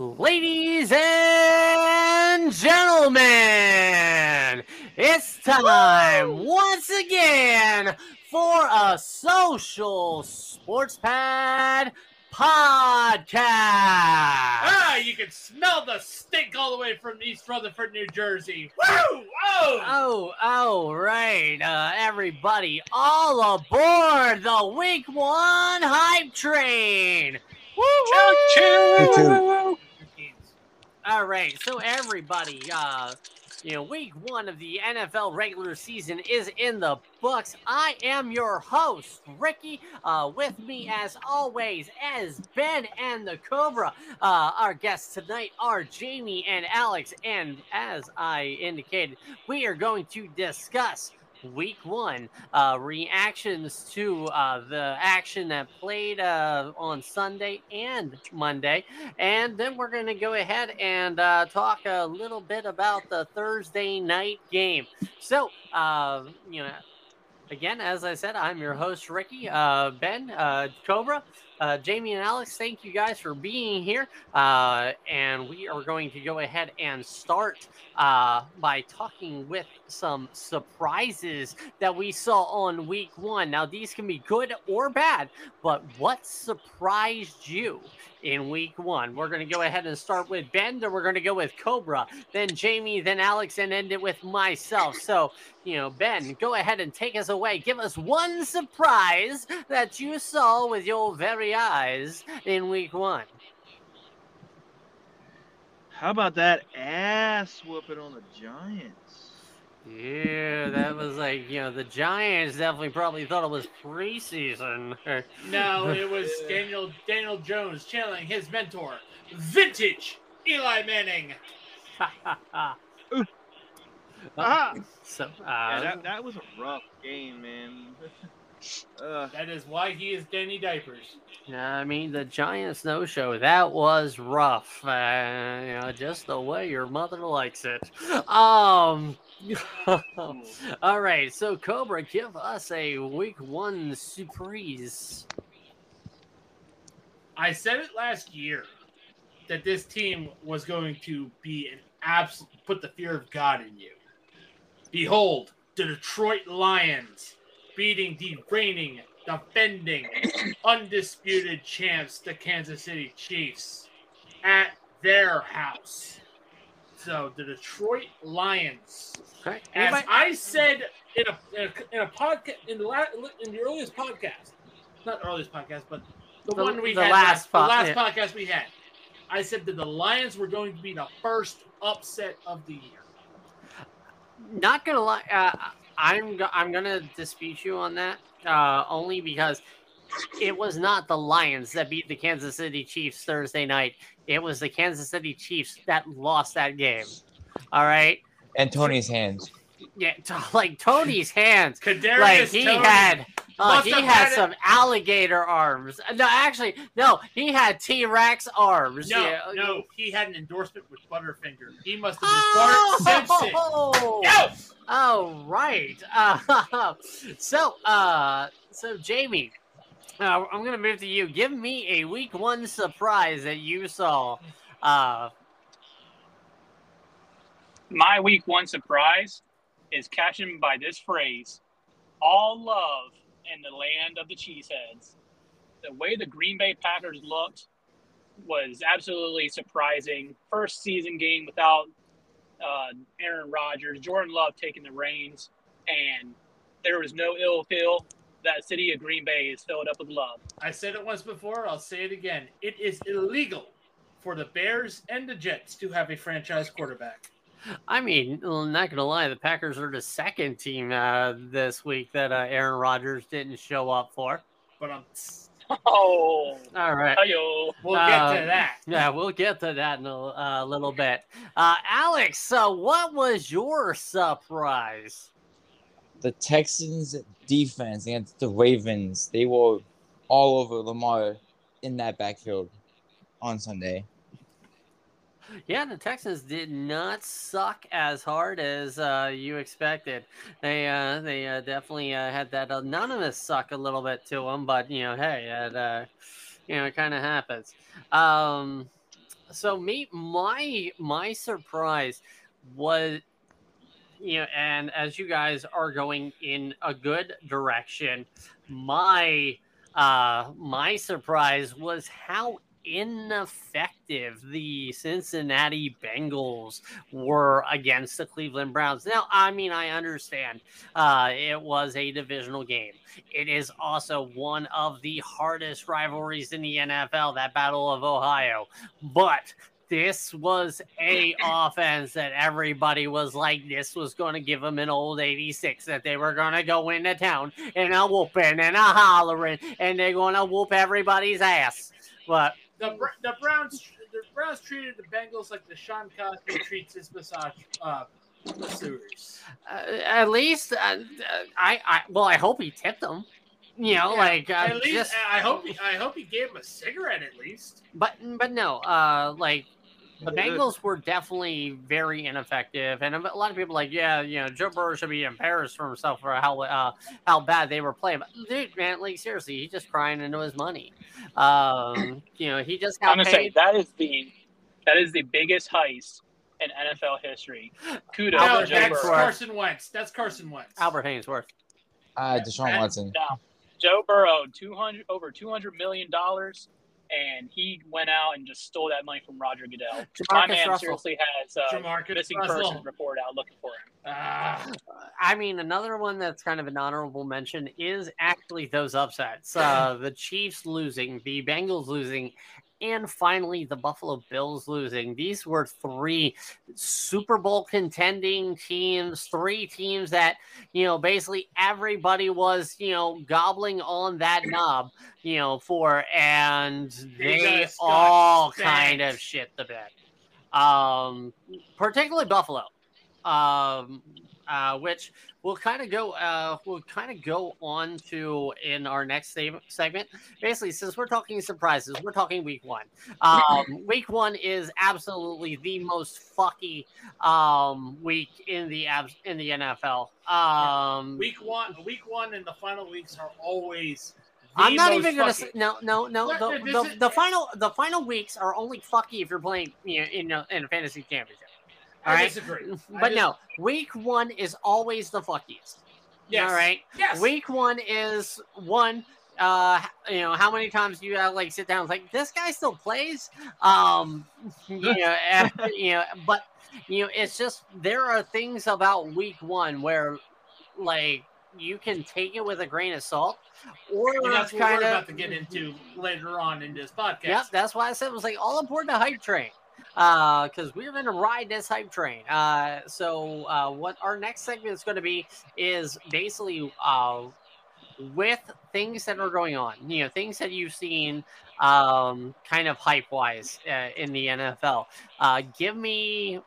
Ladies and gentlemen, it's time once again for a social sports pad podcast. Ah, you can smell the stink all the way from East Rutherford, New Jersey. Woo! Oh! Oh, oh, right. Uh, everybody, all aboard the week one hype train. Woo! All right, so everybody, uh, you know, week one of the NFL regular season is in the books. I am your host, Ricky. Uh, with me, as always, as Ben and the Cobra. Uh, our guests tonight are Jamie and Alex, and as I indicated, we are going to discuss week one uh, reactions to uh, the action that played uh, on Sunday and Monday. And then we're going to go ahead and uh, talk a little bit about the Thursday night game. So, uh, you know, again, as I said, I'm your host, Ricky. Uh, ben, uh, Cobra, uh, Jamie, and Alex, thank you guys for being here. Uh, and we are going to go ahead and start uh, by talking with some surprises that we saw on week one. Now, these can be good or bad, but what surprised you in week one? We're going to go ahead and start with Ben, then we're going to go with Cobra, then Jamie, then Alex, and end it with myself. So, you know, Ben, go ahead and take us away. Give us one surprise that you saw with your very eyes in week one. How about that ass whooping on the Giants? Yeah, that was like, you know, the Giants definitely probably thought it was preseason. No, it was Daniel Daniel Jones channeling his mentor, vintage Eli Manning. Ah, so, uh, yeah, that, that was a rough game, man. uh, That is why he is Danny Diapers. I mean, the giant snow show, that was rough. Uh, you know, just the way your mother likes it. Um, all right, so Cobra, give us a week one surprise. I said it last year that this team was going to be an absolute put the fear of God in you. Behold, the Detroit Lions beating the reigning, defending, undisputed champs, the Kansas City Chiefs, at their house. So the Detroit Lions, Okay. as Anybody- I said in a in a, in a podcast in the la, in the earliest podcast, not the earliest podcast, but the, The- one we the had last last, po- the last yeah. podcast we had. I said that the Lions were going to be the first upset of the year. not gonna lie, uh, I'm go- I'm gonna dispute you on that. Uh, only because it was not the Lions that beat the Kansas City Chiefs Thursday night. It was the Kansas City Chiefs that lost that game. All right, and Toney's hands. yeah, t- like Toney's hands, Kadarius like he Toney had. Uh, he had had it- some alligator arms. No, actually, no. He had T Rex arms. No, yeah. no, he had an endorsement with Butterfinger. He must have been Bart Simpson. Oh, No! Oh right. Uh, so uh so Jamie, uh, I'm gonna move to you. Give me a week one surprise that you saw. Uh my week one surprise is captioned by this phrase all love in the land of the cheeseheads the way the green bay packers looked was absolutely surprising first season game without uh, aaron rodgers jordan love taking the reins and there was no ill feel that city of green bay is filled up with love I said it once before, I'll say it again. It is illegal for the Bears and the Jets to have a franchise quarterback. I mean, I'm not gonna lie, the Packers are the second team uh this week that uh, Aaron Rodgers didn't show up for. But um, oh All right. hi-yo. we'll get Um, to that. Yeah, we'll get to that in a uh, little bit. Uh, Alex, so what was your surprise? The Texans defense against the Ravens, they were all over Lamar in that backfield on Sunday. Yeah, the Texans did not suck as hard as uh, you expected. They uh, they uh, definitely uh, had that anonymous suck a little bit to them, but you know, hey, it uh, you know, it kind of happens. Um, so me my my surprise was you know and as you guys are going in a good direction my uh my surprise was how ineffective the Cincinnati Bengals were against the Cleveland Browns. Now, I mean, I understand uh, it was a divisional game. It is also one of the hardest rivalries in the NFL, that Battle of Ohio. But this was a offense that everybody was like, this was going to give them an old 86, that they were going to go into town and a whooping and a hollering, and they're going to whoop everybody's ass. But The, the Browns the Browns treated the Bengals like the Sean Cosby treats his massage uh, masseurs. uh, at least, uh, I, I, well, I hope he tipped them. You know, Yeah, like uh, at least just, I hope he, I hope he gave him a cigarette at least. but but no, uh, like the Bengals were definitely very ineffective, and a lot of people like, yeah, you know, Joe Burrow should be embarrassed for himself for how uh, how bad they were playing. But dude, man, like seriously, he's just crying into his money. Um, you know, he just I'm got gonna say paid. that is the that is the biggest heist in NFL history. Kudos No, Joe that's Burrow. Carson Wentz. That's Carson Wentz. Albert Haynesworth. Uh, Deshaun That- Watson. Now, Joe Burrow, two hundred over two hundred million dollars, and he went out and just stole that money from Roger Goodell. My Jamarcus man Russell. seriously has uh, Jamarcus missing Russell. person report out looking for him. Ah, I mean, another one that's kind of an honorable mention is actually those upsets. Uh, the Chiefs losing, the Bengals losing, and finally the Buffalo Bills losing. These were three Super Bowl contending teams, three teams that, you know, basically everybody was, you know, gobbling on that knob, you know, for, and They they just got all kind of shit the bed. Um, particularly Buffalo um, uh, which we'll kind of go uh, we'll kind of go on to in our next segment. Basically, since we're talking surprises, we're talking week one. Um, week one is absolutely the most fucky um, week in the abs- in the NFL. Um, week one, week one, and the final weeks are always. I'm not even gonna fucking- say no, no, no. What? The, the, the final the final weeks are only fucky if you're playing you know, in a, in a fantasy championship. All I right, disagree. I but dis- no, week one is always the fuckiest. Yes. All right. Yes. Week one is one. Uh, you know, how many times do you have like sit down and like this guy still plays? Um, you know, and, you know, but you know, it's just there are things about week one where like you can take it with a grain of salt, or And that's what kind we're of about to get into later on in this podcast. Yep, that's why I said it was like all aboard the hype train. Uh, because we're gonna ride this hype train. Uh, so uh, what our next segment is going to be is basically uh, with things that are going on. You know, things that you've seen, um, kind of hype wise uh, in the NFL. Uh, give me,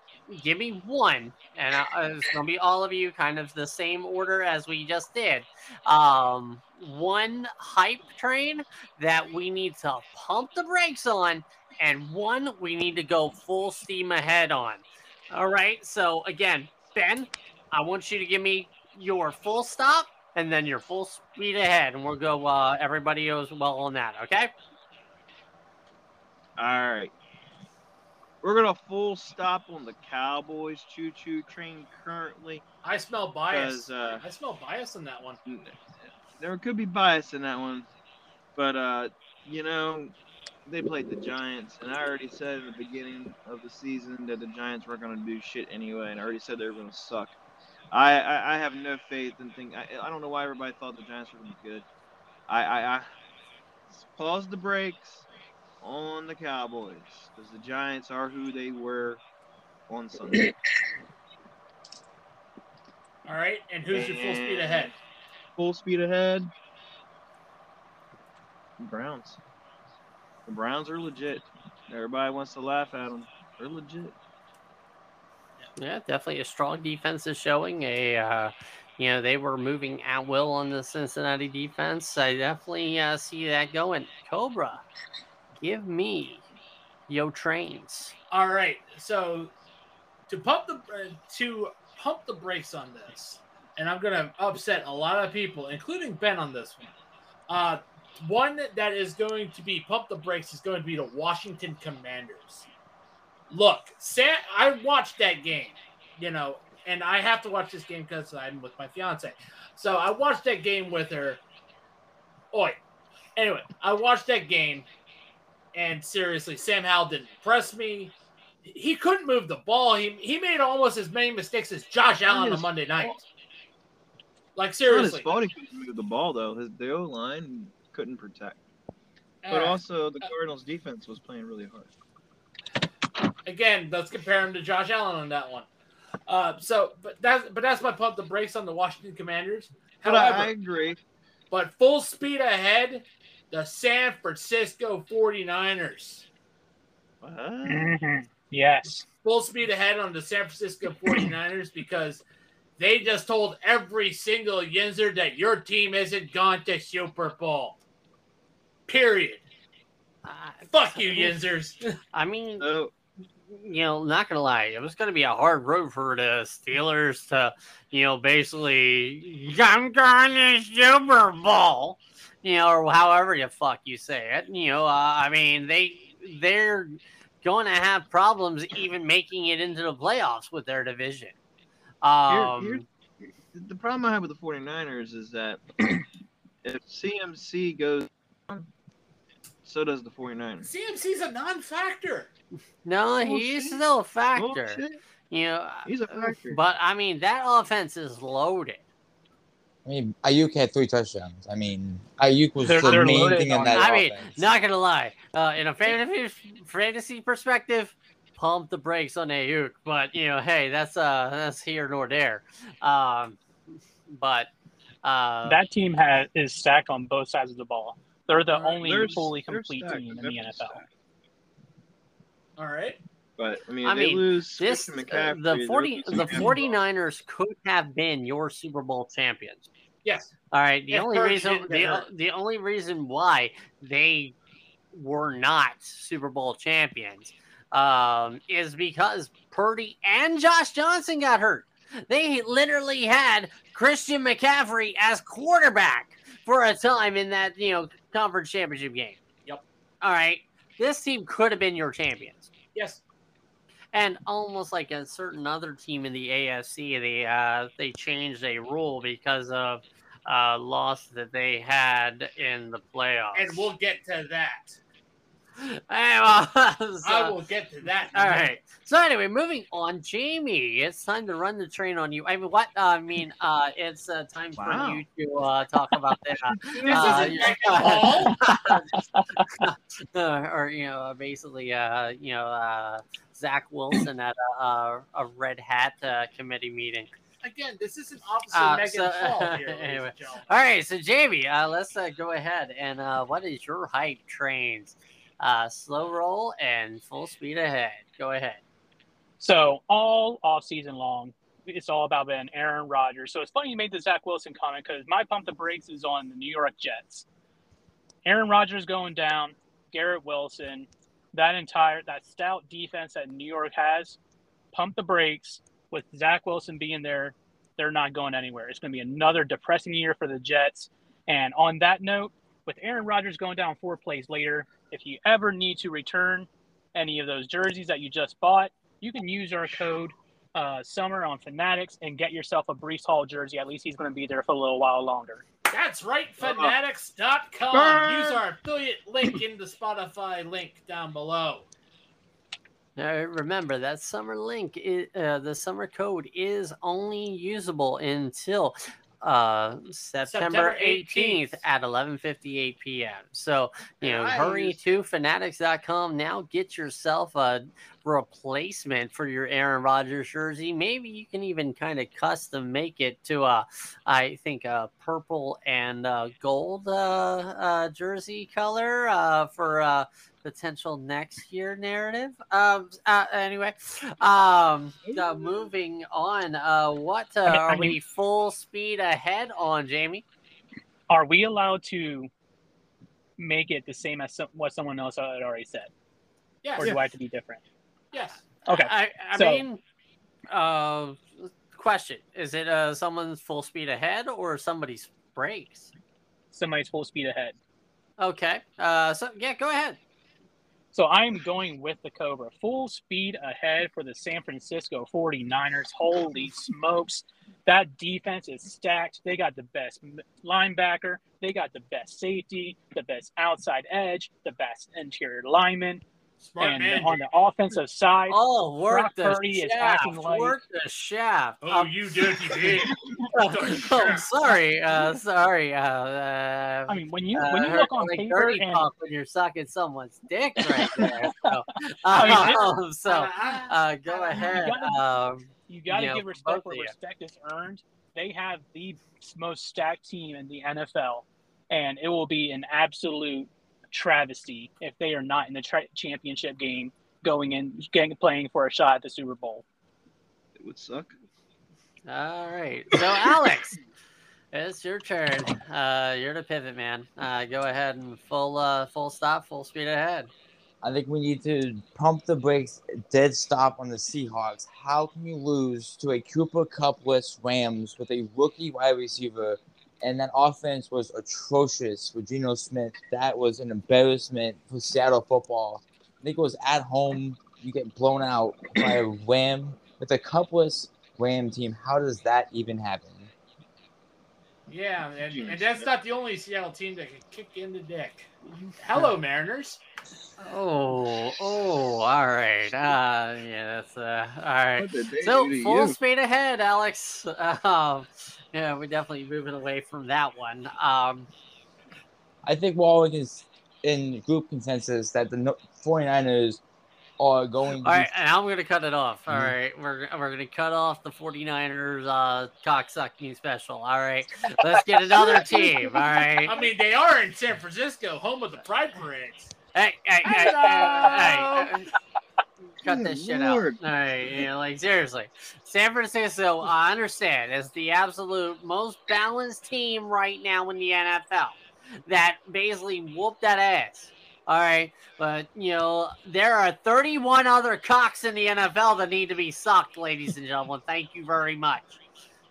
give me one, and uh, it's gonna be all of you, kind of the same order as we just did. Um, one hype train that we need to pump the brakes on, and one we need to go full steam ahead on. All right. So again, Ben, I want you to give me your full stop and then your full speed ahead, and we'll go. Uh, everybody goes well on that. Okay. All right. We're gonna full stop on the Cowboys choo-choo train currently. I smell bias. Uh, I smell bias in that one. There could be bias in that one, but uh, you know, they played the Giants, and I already said in the beginning of the season that the Giants weren't gonna do shit anyway, and I already said they were gonna suck. I I, I have no faith in think. I, I don't know why everybody thought the Giants were gonna be good. I I, I pause the brakes on the Cowboys because the Giants are who they were on Sunday. All right. And who's your full speed ahead? Full speed ahead. Browns. The Browns are legit. Everybody wants to laugh at them. They're legit. Yeah, definitely a strong defense is showing. A uh, you know they were moving at will on the Cincinnati defense. I definitely uh, see that going. Cobra, give me yo trains. All right. So to pump the uh, to pump the brakes on this, and I'm gonna upset a lot of people, including Ben, on this one. Uh, one that is going to be pump the brakes is going to be the Washington Commanders. look, Sam, I watched that game, you know, and I have to watch this game because I'm with my fiance. So I watched that game with her. Oi. Anyway, I watched that game, and seriously, Sam Howell didn't impress me. He couldn't move the ball. He he made almost as many mistakes as Josh Allen on Monday night. Like It's not his seriously, fault he couldn't move the ball though. His the O line couldn't protect. But Uh, also the Cardinals defense was playing really hard. again, let's compare him to Josh Allen on that one. Uh, so, but that's but that's my pump the brakes on the Washington Commanders. But I, agree. but full speed ahead, the San Francisco 49ers. What? Mhm. Yes. Full speed ahead on the San Francisco 49ers because they just told every single Yinzer that your team isn't gone to Super Bowl. Period. Uh, Fuck you, Yinzers. I mean, So you know, not gonna lie, it was gonna be a hard road for the Steelers to, you know, basically I'm going to Super Bowl, you know, or however the fuck you say it. You know, uh, I mean, they they're going to have problems even making it into the playoffs with their division. Um, here- the problem I have with the 49ers is that if CMC goes down, so does the 49ers. CMC's a non-factor. no, he's Bullshit. still a factor. Bullshit. You know, He's a factor. but I mean, that offense is loaded. I mean, Aiyuk had three touchdowns. I mean, Aiyuk was They're- the they're main loaded thing in on that I mean, not gonna lie, uh, in a fantasy fantasy perspective, pump the brakes on Aiyuk. But you know, hey, that's uh, that's here nor there. Um, but uh, That team has is stacked on both sides of the ball. They're the only They're- fully complete stacked. team in the NFL. stacked. All right. But I mean, I they mean, lose this uh, the forty the Campbell. 49ers could have been your Super Bowl champions. Yes. All right. The If only reason the, the only reason why they were not Super Bowl champions um, is because Purdy and Josh Johnson got hurt. They literally had Christian McCaffrey as quarterback for a time in that you know conference championship game. Yep. All right. This team could have been your champions. Yes. And almost like a certain other team in the AFC, they uh, they changed a rule because of uh, loss that they had in the playoffs. And we'll get to that. Anyway, so- I will get to that. all right. So anyway, moving on, Jamie, it's time to run the train on you. I mean, what? Uh, I mean, uh, it's uh, time Wow. for you to uh, talk about that. This Uh, isn't yeah. Megan Hall. uh, or you know, uh, basically, uh, you know, uh, Zach Wilson at a, a, a red hat uh, committee meeting. Again, this isn't Officer Uh, Megan so- Hall here, anyway. All right, so Jamie, uh, let's uh, go ahead and uh, what is your hype trains? Uh, slow roll and full speed ahead. Go ahead. So all off season long, it's all about Ben Aaron Rodgers. So it's funny you made the Zach Wilson comment because my pump the brakes is on the New York Jets. Aaron Rodgers going down, Garrett Wilson, that entire that stout defense that New York has, pump the brakes with Zach Wilson being there. They're not going anywhere. It's going to be another depressing year for the Jets. And on that note, with Aaron Rodgers going down four plays later, if you ever need to return any of those jerseys that you just bought, you can use our code uh, Summer on Fanatics and get yourself a Breece Hall jersey. At least he's going to be there for a little while longer. That's right, fanatics.com. Burn. Use our affiliate link in the Spotify link down below. Now, remember that summer link, is, uh, the summer code is only usable until uh, September September 18th 18th. at 11:58 p.m. So you know, Nice. hurry to fanatics.com now. Get yourself a replacement for your Aaron Rodgers jersey. Maybe you can even kind of custom make it to a, I think a purple and uh, gold uh, uh, jersey color uh, for. Potential next year narrative. Um. Uh, anyway, um. uh, moving on. Uh. What uh, I mean- are I mean- we full speed ahead on, Jamie? Are we allowed to make it the same as some, what someone else had already said, Yes. or do I have to be different? Yes. Okay. I. I so- mean, uh, question: Is it uh someone's full speed ahead or somebody's brakes? Somebody's full speed ahead. Okay. Uh. So yeah, go ahead. So I'm going with the Cobra. Full speed ahead for the San Francisco 49ers. Holy smokes. That defense is stacked. They got the best linebacker. They got the best safety, the best outside edge, the best interior lineman. Smart and man. on the offensive side, Oh, work Brock the Purdy is shaft. acting like- Work the shaft. Oh, Um, you dirty pig. oh, sorry. Uh, sorry. Uh, uh, I mean, when you uh, when you heard look on like paper dirty and talk when you're sucking someone's dick right there. So, I mean, um, so uh, go ahead. gotta- Um, You got to you know, give respect both where respect is earned. They have the most stacked team in the NFL, and it will be an absolute travesty if they are not in the tra- championship game, going in, getting playing for a shot at the Super Bowl. It would suck. all right. So, Alex, it's your turn. Uh, you're the pivot man. Uh, go ahead and full uh, full stop, full speed ahead. I think we need to pump the brakes, dead stop on the Seahawks. How can you lose to a Cooper Cupless Rams with a rookie wide receiver? And that offense was atrocious for Geno Smith. That was an embarrassment for Seattle football. I think it was at home. You get blown out by a Ram with a Cupless Ram team. How does that even happen? Yeah, and, and that's not the only Seattle team that can kick in the dick. Hello, Mariners. Oh, oh, all right. Uh, yeah, that's uh, all right. What did they So full you? speed ahead, Alex. Um, yeah, we're definitely moving away from that one. Um, I think we're all in, in group consensus that the no- 49ers are going to all be and I'm gonna cut it off. All Mhm. right, we're we're gonna cut off the 49ers uh cocksucking special. All right, let's get another team. All right. I mean, they are in San Francisco, home of the Pride Parades. Hey, hey, hey, hey, hey, cut this Good shit Lord. out. All right, you know, like seriously, San Francisco, I understand, is the absolute most balanced team right now in the NFL. That basically whooped that ass. All right, but you know there are 31 other cocks in the NFL that need to be sucked, ladies and gentlemen. Thank you very much.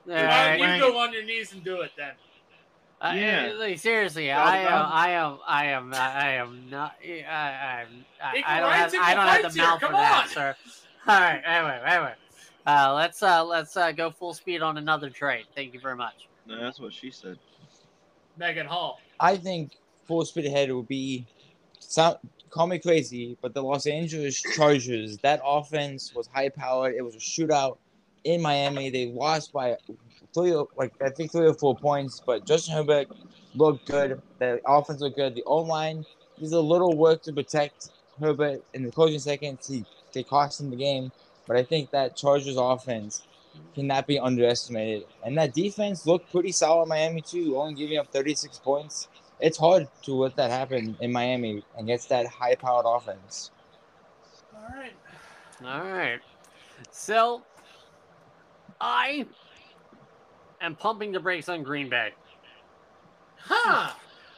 All Why right. you go on your knees and do it then? Uh, Yeah. like, seriously, All I am, I am, I am, I am not. I, I'm, I, I don't have, I don't have the mouth for come that, sir. All right, anyway, anyway, uh, let's uh, let's uh, go full speed on another trade. Thank you very much. No, that's what she said. Megan Hall. I think full speed ahead would be sound call me crazy, but the Los Angeles Chargers, that offense was high powered. It was a shootout in Miami. They lost by three or- like I think three or four points, but Justin Herbert looked good. The offense looked good. The O line there's a little work to protect Herbert in the closing seconds. He they cost him the game. But I think that Chargers offense cannot be underestimated. And that defense looked pretty solid in Miami too, only giving up 36 points it's hard to let that happen in Miami against that high powered offense. All right. All right, so I am pumping the brakes on Green Bay. Huh?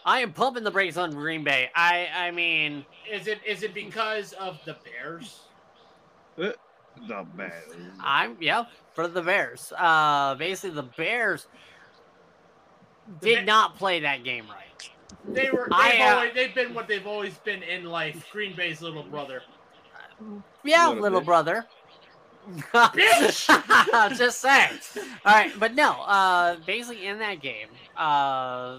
I am pumping the brakes on Green Bay. I, I mean, Is it is it because of the Bears? The Bears. I'm yeah for the Bears. Uh, basically the Bears did Ba- not play that game right. They were. They've, I, uh, always, they've been what they've always been in life. Green Bay's little brother. Yeah, Little little bit. brother. Bitch! Just saying. All right, but no. Uh, basically, in that game, uh,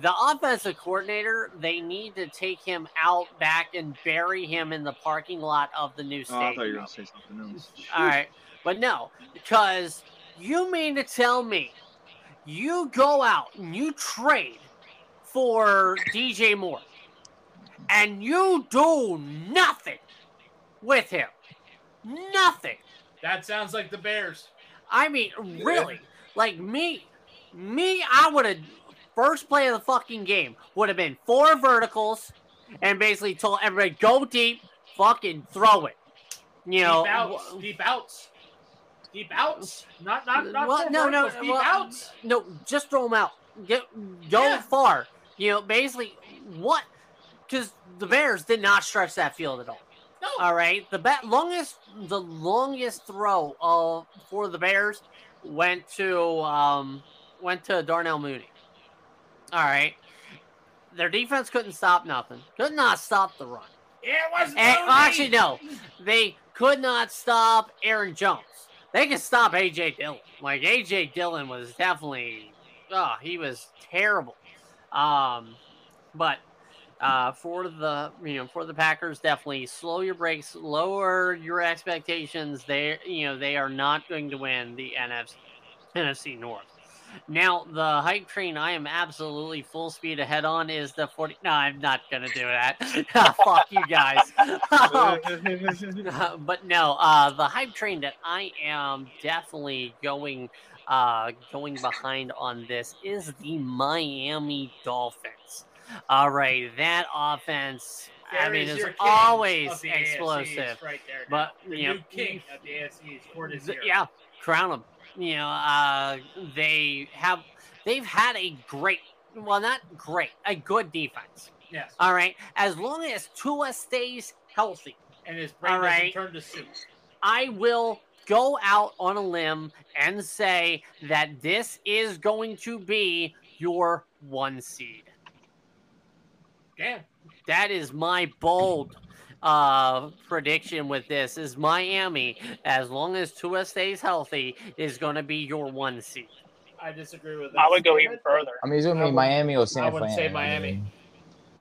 the offensive coordinator they need to take him out back and bury him in the parking lot of the new Oh, I thought you stadium. were gonna say something else. All right, but no, because you mean to tell me you go out and you trade for DJ Moore and you do nothing with him? Nothing. That sounds like the Bears. I mean, really, like me, me, I would have first play of the fucking game would have been four verticals and basically told everybody go deep, fucking throw it. You know, deep outs. Deep outs. Deep outs. Not not not Well, for no, no, Deep well, outs. No, just throw them out. Get go Yeah. far. You know, basically what? Because the Bears did not stretch that field at all. No. All right, the ba- longest the longest throw of for the Bears went to um went to Darnell Mooney. All right, their defense couldn't stop nothing. Could not stop the run. It was And, Mooney. actually, no, they could not stop Aaron Jones. They could stop AJ Dillon. Like AJ Dillon was definitely, oh, he was terrible. Um, but uh, for the you know for the Packers, definitely slow your brakes, lower your expectations. They you know they are not going to win the NFC NFC North. Now, the hype train I am absolutely full speed ahead on is the 40. No, I'm not going to do that. Fuck you guys. But no, uh, the hype train that I am definitely going uh, going behind on this is the Miami Dolphins. All right, that offense, I mean, is is always explosive. Right there. But, the you know, king of the AFC is for this Th- Yeah, crown them. You know, uh, they have they've had a great, well, not great, a good defense. Yes. All right, as long as Tua stays healthy, And his brain All right. doesn't turn to soup. I will go out on a limb and say that this is going to be your one seed. Damn. That is my bold uh prediction with this is Miami as long as Tua stays healthy is going to be your one seed. I disagree with that. I would go even further. I mean, it's gonna be would- Miami or San I would Fran. say I Miami.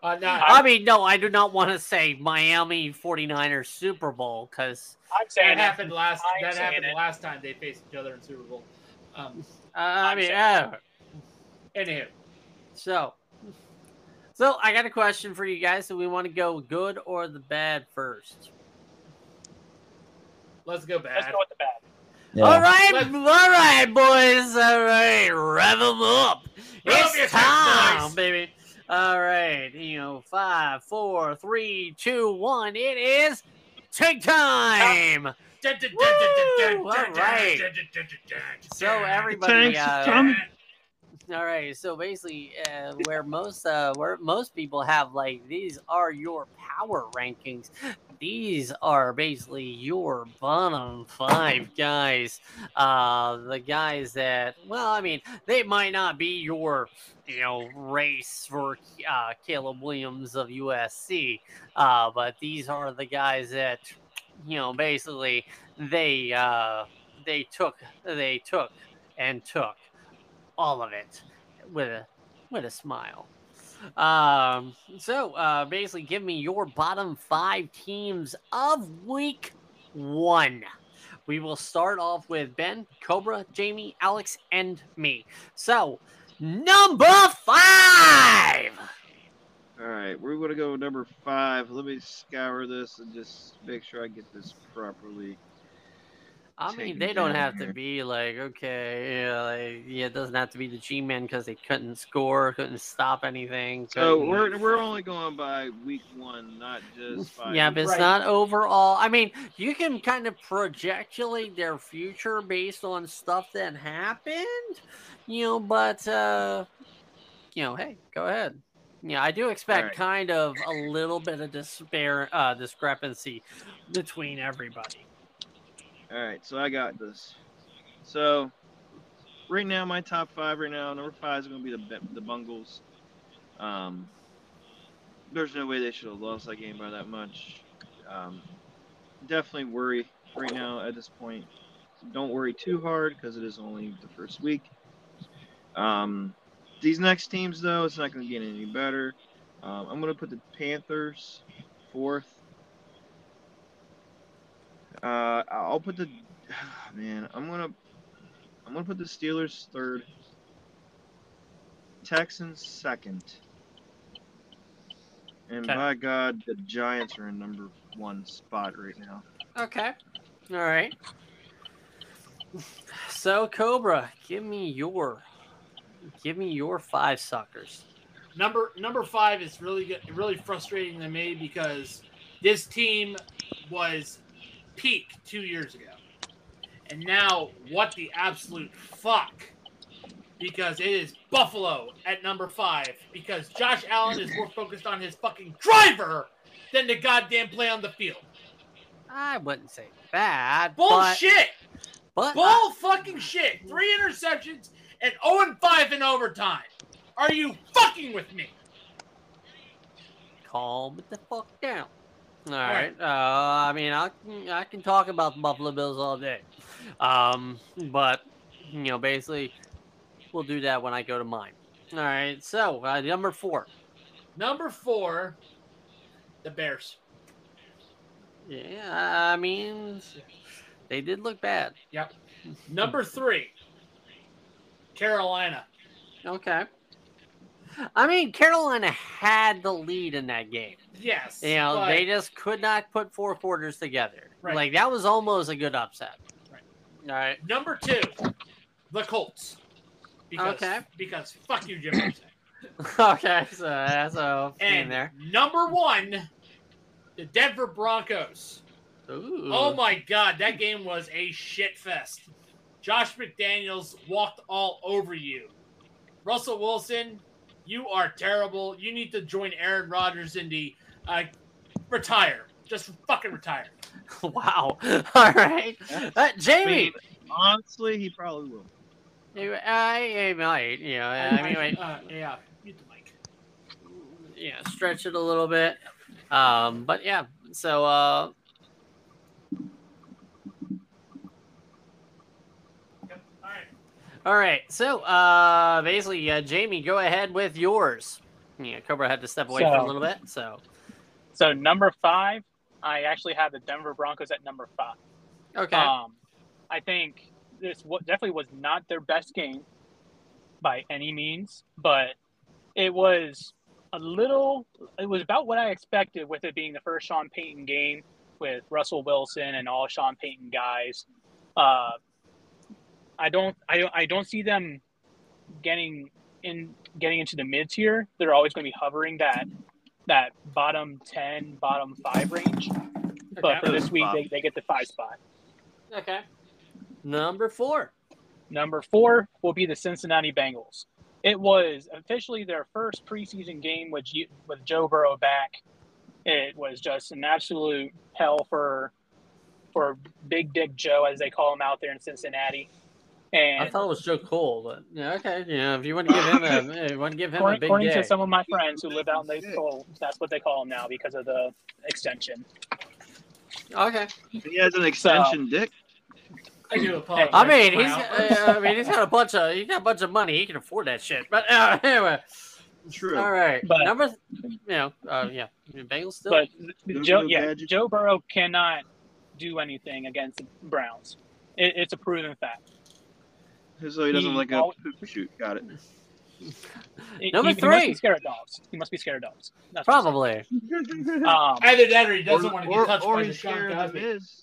Uh, no, I mean, no, I do not want to say Miami 49ers Super Bowl because I'm that it. happened last. I'm That happened it. last time they faced each other in Super Bowl. Um, uh, I mean, saying- uh, anywho, so so I got a question for you guys. Do we want to go good or the bad first? let's go bad. Let's go with the bad. yeah. All right, Let's- all right, boys. All right, rev them up. Rev it's time, boys. baby. All right, you know, five, four, three, two, one. It is take time. Dun, dun, dun, Woo! dun, dun, All dun, right. So everybody, Thanks, uh, Tom. All right. So basically, uh, where most uh, where most people have like these are your power rankings. These are basically your bottom five guys. Uh, the guys that, well, I mean, they might not be your, you know, race for uh, Caleb Williams of USC, uh, but these are the guys that, you know, basically they uh, they took they took and took all of it with a with a smile. Um, so uh, basically, give me your bottom five teams of week one. We will start off with Ben, Cobra, Jamie, Alex, and me. So, number five. All right, we're gonna go number five. Let me scour this and just make sure I get this properly. I mean, it they don't have here. to be like, okay, yeah, like, yeah, it doesn't have to be the G men because they couldn't score, couldn't stop anything. So couldn't- we're we're only going by week one, not just five. Yeah, but it's Right. not overall. I mean, you can kind of projectulate their future based on stuff that happened, you know, but, uh, you know, hey, go ahead. Yeah, I do expect Alright. kind of a little bit of despair, uh, discrepancy between everybody. All right, so I got this. So right now, my top five right now, number five is going to be the the Bungles. Um, there's no way they should have lost that game by that much. Um, definitely worry right now at this point. Don't worry too hard because it is only the first week. Um, these next teams, though, it's not going to get any better. Um, I'm going to put the Panthers fourth. Uh, I'll put the man. I'm gonna I'm gonna put the Steelers third. Texans second. And Okay. by God, the Giants are in number one spot right now. Okay. All right. So, Cobra, give me your, give me your five suckers. Number number five is really good, really frustrating to me because this team was peak two years ago, and now what the absolute fuck? Because it is Buffalo at number five because Josh Allen is more focused on his fucking driver than the goddamn play on the field. I wouldn't say bad, Bullshit! but, but Bull fucking shit! Three interceptions and 0 and 5 in overtime. Are you fucking with me? calm the fuck down. All right. Uh, I mean, I can, I can talk about the Buffalo Bills all day, um, but you know, basically, we'll do that when I go to mine. All right. So uh, number four. Number four, the Bears. Yeah, I mean, they did look bad. Yep. Number three, Carolina. Okay. I mean, Carolina had the lead in that game. Yes. You know, but- they just could not put four quarters together. Right. Like that was almost a good upset. Right. All right. Number two, the Colts. Because, Okay. Because fuck you, Jim. Okay. So that's a and there. number one, the Denver Broncos. Ooh. Oh my god, that game was a shit fest. Josh McDaniels walked all over you. Russell Wilson, you are terrible. You need to join Aaron Rodgers in the uh, retire. Just fucking retire. Wow. All right. Uh, I Jamie. mean, honestly, he probably will. I, I might. You know. I mean, wait. uh, yeah, mute the mic. yeah, stretch it a little bit. Um, but yeah, so uh, Yep. All right. All right, so uh, basically, uh, Jamie, go ahead with yours. Yeah, Cobra had to step away for a little bit, so So number five, I actually have the Denver Broncos at number five. okay, Um, I think this definitely was not their best game by any means, but it was a little. It was about what I expected with it being the first Sean Payton game with Russell Wilson and all Sean Payton guys. Uh, I don't. I don't. I don't see them getting in getting into the mid tier. They're always going to be hovering that that bottom ten, bottom five range. But for this week, they, they get the five spot. okay. Number four. Number four will be the Cincinnati Bengals. It was officially their first preseason game with you, with Joe Burrow back. It was just an absolute hell for for Big Dick Joe, as they call him out there in Cincinnati. I thought it was Joe Cole, but yeah, okay. Yeah, if you want to give him a, if you want to give him a according, big according day. to some of my friends who live out in the cold, that's what they call him now because of the extension. Okay. He has an extension dick. I do apologize. I mean, he's uh, I mean, he's got a bunch of he got a bunch of money. He can afford that shit. But uh, anyway, True. all right. But- Number, you know, uh, yeah, Bengals still. But Joe, yeah, Gadget. Joe Burrow cannot do anything against the Browns. It, it's a proven fact. So he doesn't He like a poop shoot. Got it. Number he, He must three. be scared of dogs. He must be scared of dogs. That's Probably. Um, Either that or he doesn't Or- want to get or- touched or by the he's scared of Cosby. the Miz.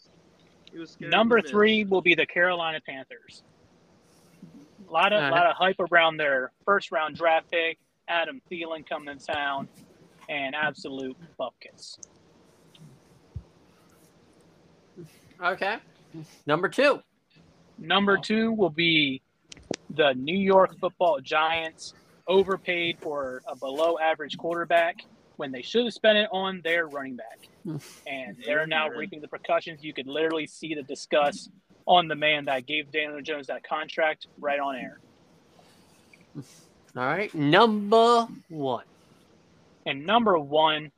He was scared of number the Miz. three will be the Carolina Panthers. A lot of Alright. lot of hype around their first round draft pick, Adam Thielen coming in town, and absolute buckets. Okay. Number two. Number two will be the New York Football Giants, overpaid for a below average quarterback when they should have spent it on their running back. And they're now reaping the repercussions. You could literally see the disgust on the man that gave Daniel Jones that contract right on air. All right. Number one. And number one,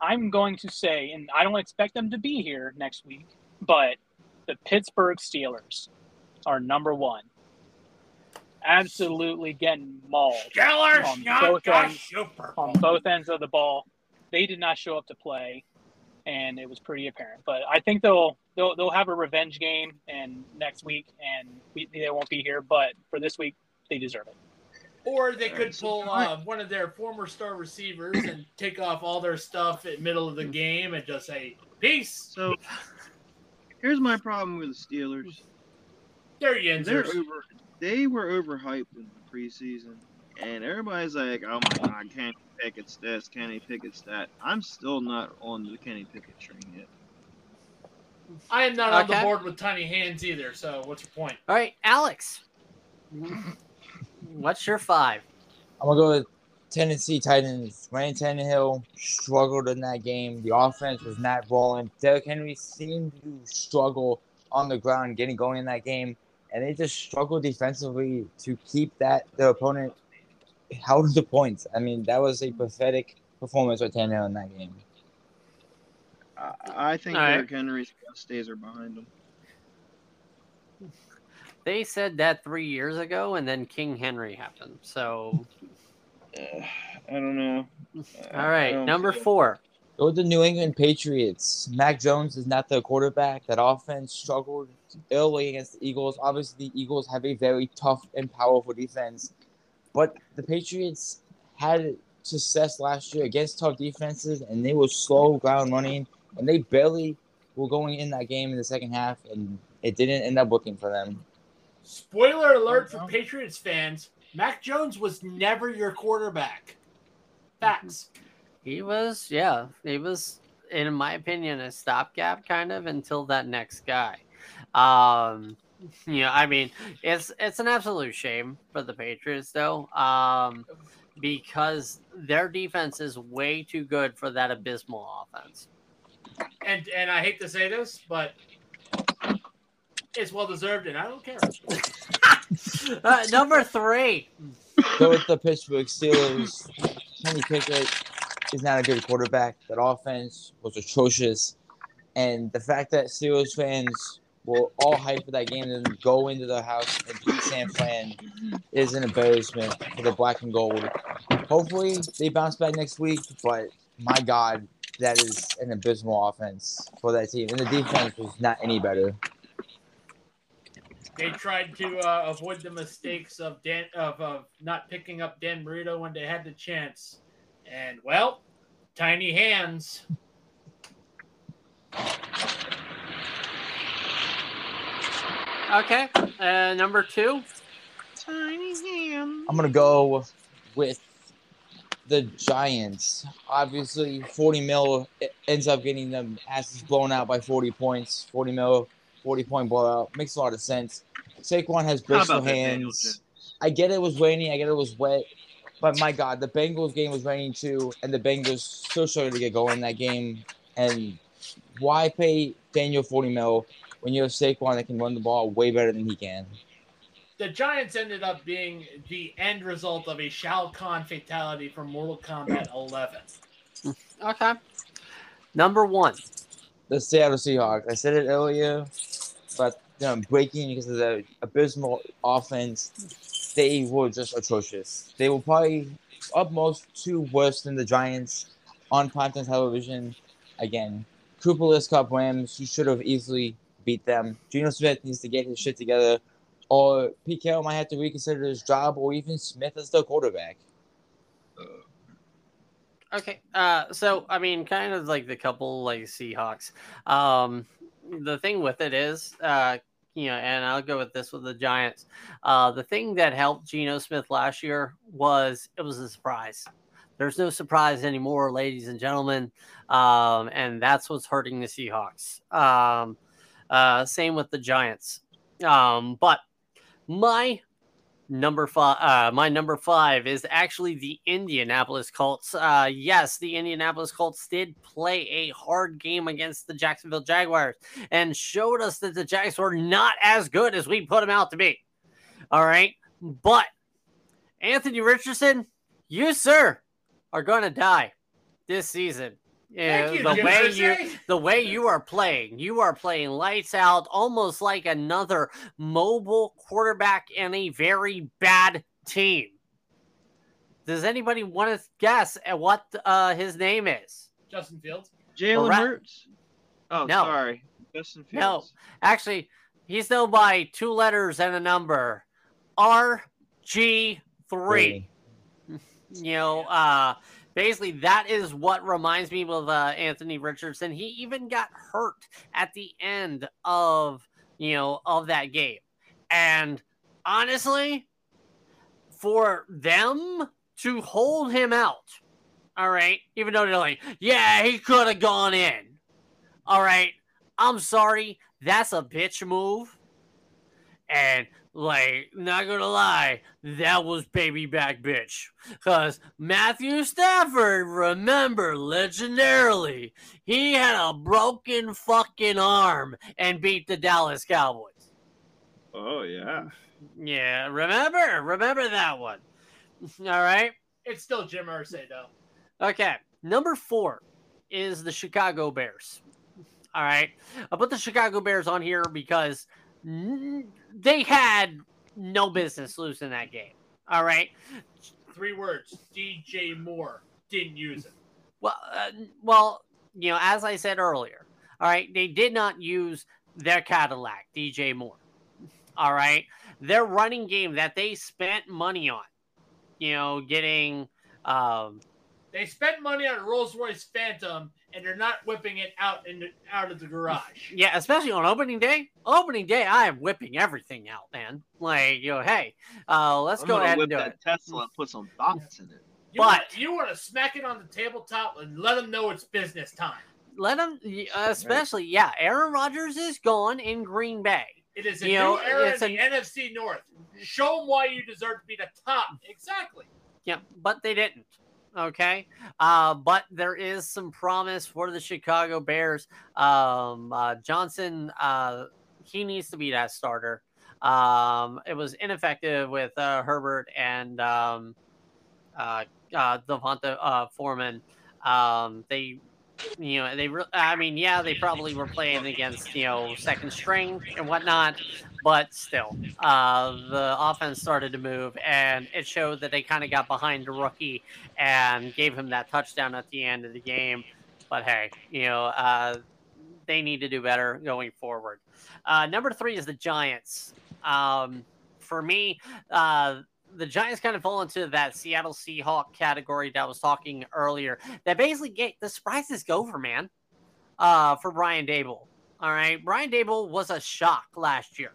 I'm going to say, and I don't expect them to be here next week, but the Pittsburgh Steelers are number one. Absolutely getting mauled Steelers, On both ends. On both ends of the ball. They did not show up to play, and it was pretty apparent. But I think they'll they'll they'll have a revenge game and next week, and we, they won't be here. But for this week, they deserve it. Or they could pull uh, one of their former star receivers and take off all their stuff in middle of the game and just say, peace. So here's my problem with the Steelers. There you They're Yinzers. Over. They were overhyped in the preseason, and everybody's like, "Oh my God, Kenny Pickett's this, Kenny Pickett's that." I'm still not on the Kenny Pickett train yet. I am not on the board with tiny hands either, so what's your point? All right, Alex. What's your five? I'm gonna go with Tennessee Titans. Ryan Tannehill struggled in that game. The offense was not rolling. Derrick Henry seemed to struggle on the ground getting going in that game, and they just struggle defensively to keep that the opponent held the points. I mean, that was a pathetic performance by Tannehill in that game. I, I think All right. Derrick Henry's best days are behind him. They said that three years ago, and then King Henry happened. So, Uh, I don't know. all I right, don't number feel- four. Go with the New England Patriots. Mac Jones is not the quarterback. That offense struggled early against the Eagles. Obviously, the Eagles have a very tough and powerful defense, but the Patriots had success last year against tough defenses, and they were slow ground running, and they barely were going in that game in the second half, and it didn't end up working for them. Spoiler alert for. Patriots fans: Mac Jones was never your quarterback. Facts. He was, yeah, he was, in my opinion, a stopgap kind of until that next guy. Um, you know, I mean, it's it's an absolute shame for the Patriots though, um, because their defense is way too good for that abysmal offense. And and I hate to say this, but it's well deserved, and I don't care. Uh, number three. Go with the Pittsburgh Steelers. Kenny Pickett is not a good quarterback. That offense was atrocious. And the fact that Steelers fans were all hyped for that game and go into the house and beat San Fran is an embarrassment for the black and gold. Hopefully they bounce back next week, but my God, that is an abysmal offense for that team. And the defense was not any better. They tried to uh, avoid the mistakes of Dan of, of not picking up Dan Marino when they had the chance, and well, tiny hands. Okay, uh, number two. Tiny hands. I'm gonna go with the Giants. Obviously, 40 mil it ends up getting them asses blown out by 40 points. 40 mil, 40 point blowout makes a lot of sense. Saquon has How bristol about that, hands. I get it was raining. I get it was wet. But my God, the Bengals game was raining too, and the Bengals still struggled to get going in that game. And why pay Daniel 40 mil when you have Saquon that can run the ball way better than he can? The Giants ended up being the end result of a Shao Kahn fatality from Mortal Kombat 11. Okay. Number one. the Seattle Seahawks. I said it earlier, but you know, breaking because of the abysmal offense, they were just atrocious. They were probably up most two worse than the Giants on primetime television. Again, Cooper Kupp Rams, you should have easily beat them. Geno Smith needs to get his shit together, or Carroll might have to reconsider his job, or even Smith as the quarterback. Okay. Uh, so I mean, kind of like the couple like Seahawks. Um, the thing with it is, uh, you know, and I'll go with this with the Giants. Uh, the thing that helped Geno Smith last year was it was a surprise. There's no surprise anymore, ladies and gentlemen, um, and that's what's hurting the Seahawks. Um, uh, same with the Giants. Um, but my number five uh my number five is actually the indianapolis colts. Uh yes the indianapolis colts did play a hard game against the jacksonville jaguars and showed us that the jags were not as good as we put them out to be. All right but anthony richardson you sir are gonna die this season yeah, Thank you, the Jim way you Irsay. the way you are playing, you are playing lights out, almost like another mobile quarterback in a very bad team. Does anybody want to guess at what uh, his name is? Justin Fields. Jalen Ra- Hurts. Oh, No. sorry. Justin Fields. No. Actually, he's known by two letters and a number. RG3. Three. You know, uh, basically that is what reminds me of uh, Anthony Richardson. He even got hurt at the end of you know of that game, and honestly, for them to hold him out, all right, even though they're like, yeah, he could have gone in, all right. I'm sorry, that's a bitch move, and like, not gonna lie, that was baby back bitch. Cause Matthew Stafford, remember, legendarily, he had a broken fucking arm and beat the Dallas Cowboys. Oh yeah. Yeah, remember, remember that one. All right. It's still Jim Irsay though. Okay. Number four is the Chicago Bears. All right. I put the Chicago Bears on here because n- they had no business losing that game. All right. Three words: DJ Moore didn't use it. Well, uh, well, you know, as I said earlier, all right, they did not use their Cadillac, DJ Moore. All right, their running game that they spent money on, you know, getting. Um, They spent money on Rolls Royce Phantom, and they're not whipping it out in the, out of the garage. yeah, especially on opening day. Opening day, I am whipping everything out, man. Like, you know, hey, uh, let's I'm go ahead whip and do that it. Tesla and put some thoughts in it. You But- want, you want to smack it on the tabletop and let them know it's business time. Let them, especially, yeah. Aaron Rodgers is gone in Green Bay. It is a You new know, era in it's the NFC North. Show them why you deserve to be the top. Exactly. Yeah, but they didn't. Okay. Uh, but there is some promise for the Chicago Bears. Um, uh, Johnson, uh, he needs to be that starter. Um, it was ineffective with uh, Herbert and um, uh, uh, Devonta uh, Foreman. Um, they, you know, they. Re- I mean, yeah, they probably were playing against you know second string and whatnot, but still, uh, the offense started to move, and it showed that they kind of got behind the rookie and gave him that touchdown at the end of the game. But hey, you know, uh, they need to do better going forward. Uh, number three is the Giants. Um, for me, uh, the Giants kind of fall into that Seattle Seahawk category that I was talking earlier. That basically get the surprises go for man. Uh, for Brian Daboll. All right, Brian Daboll was a shock last year.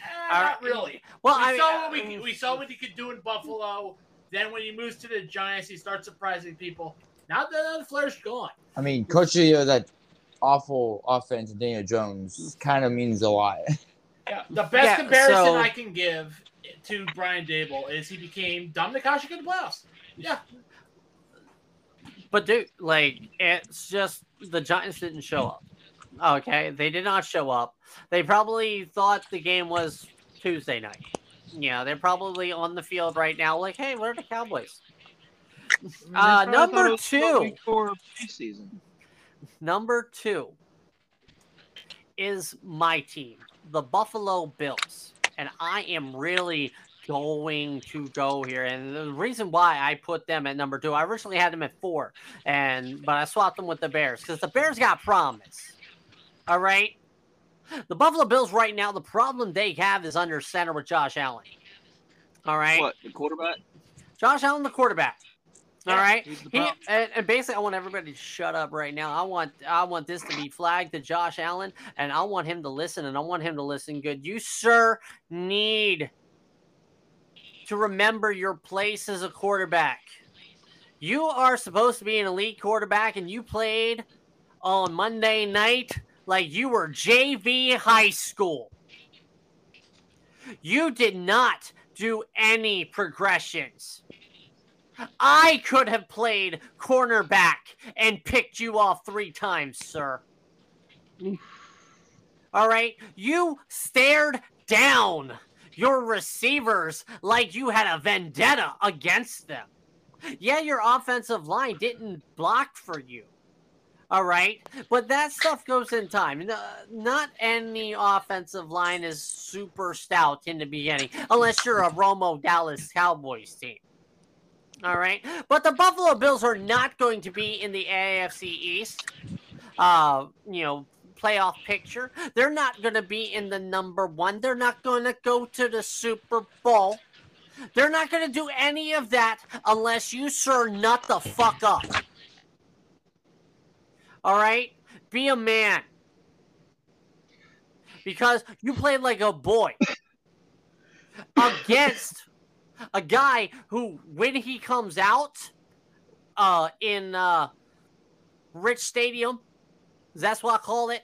Eh, All not really. Well, we I saw what mean, we, we saw what he could do in Buffalo. Then when he moves to the Giants, he starts surprising people. Now that the flair's gone. I mean, coaching of that awful offense, Daniel Jones, kind of means a lot. Yeah. The best Yeah, comparison so- I can give to Brian Daboll is he became Dominik Hasek in the playoffs. Yeah. But dude, like it's just the Giants didn't show up. Okay, they did not show up. They probably thought the game was Tuesday night. Yeah, they're probably on the field right now, like, hey, where are the Cowboys? I mean, they Uh, number thought it was two. of preseason. Number two is my team, the Buffalo Bills. And I am really going to go here. And the reason why I put them at number two, I originally had them at four, and but I swapped them with the Bears because the Bears got promise. All right. The Buffalo Bills right now, the problem they have is under center with Josh Allen. All right. What the quarterback? Josh Allen, the quarterback. All Yeah, right. He, and, and basically, I want everybody to shut up right now. I want I want this to be flagged to Josh Allen, and I want him to listen, and I want him to listen good. You, sir, need to remember your place as a quarterback. You are supposed to be an elite quarterback, and you played on Monday night like you were JV high school. You did not do any progressions. I could have played cornerback and picked you off three times, sir. All right. You stared down your receivers like you had a vendetta against them. Yeah, your offensive line didn't block for you. All right. But that stuff goes in time. No- Not any offensive line is super stout in the beginning, unless you're a Romo Dallas Cowboys team. All right. But the Buffalo Bills are not going to be in the AFC East, uh, you know, playoff picture. They're not going to be in the number one. They're not going to go to the Super Bowl. They're not going to do any of that unless you, sir, nut the fuck up. All right? Be a man. Because you played like a boy against a guy who, when he comes out uh, in uh, Rich Stadium, that's what I call it,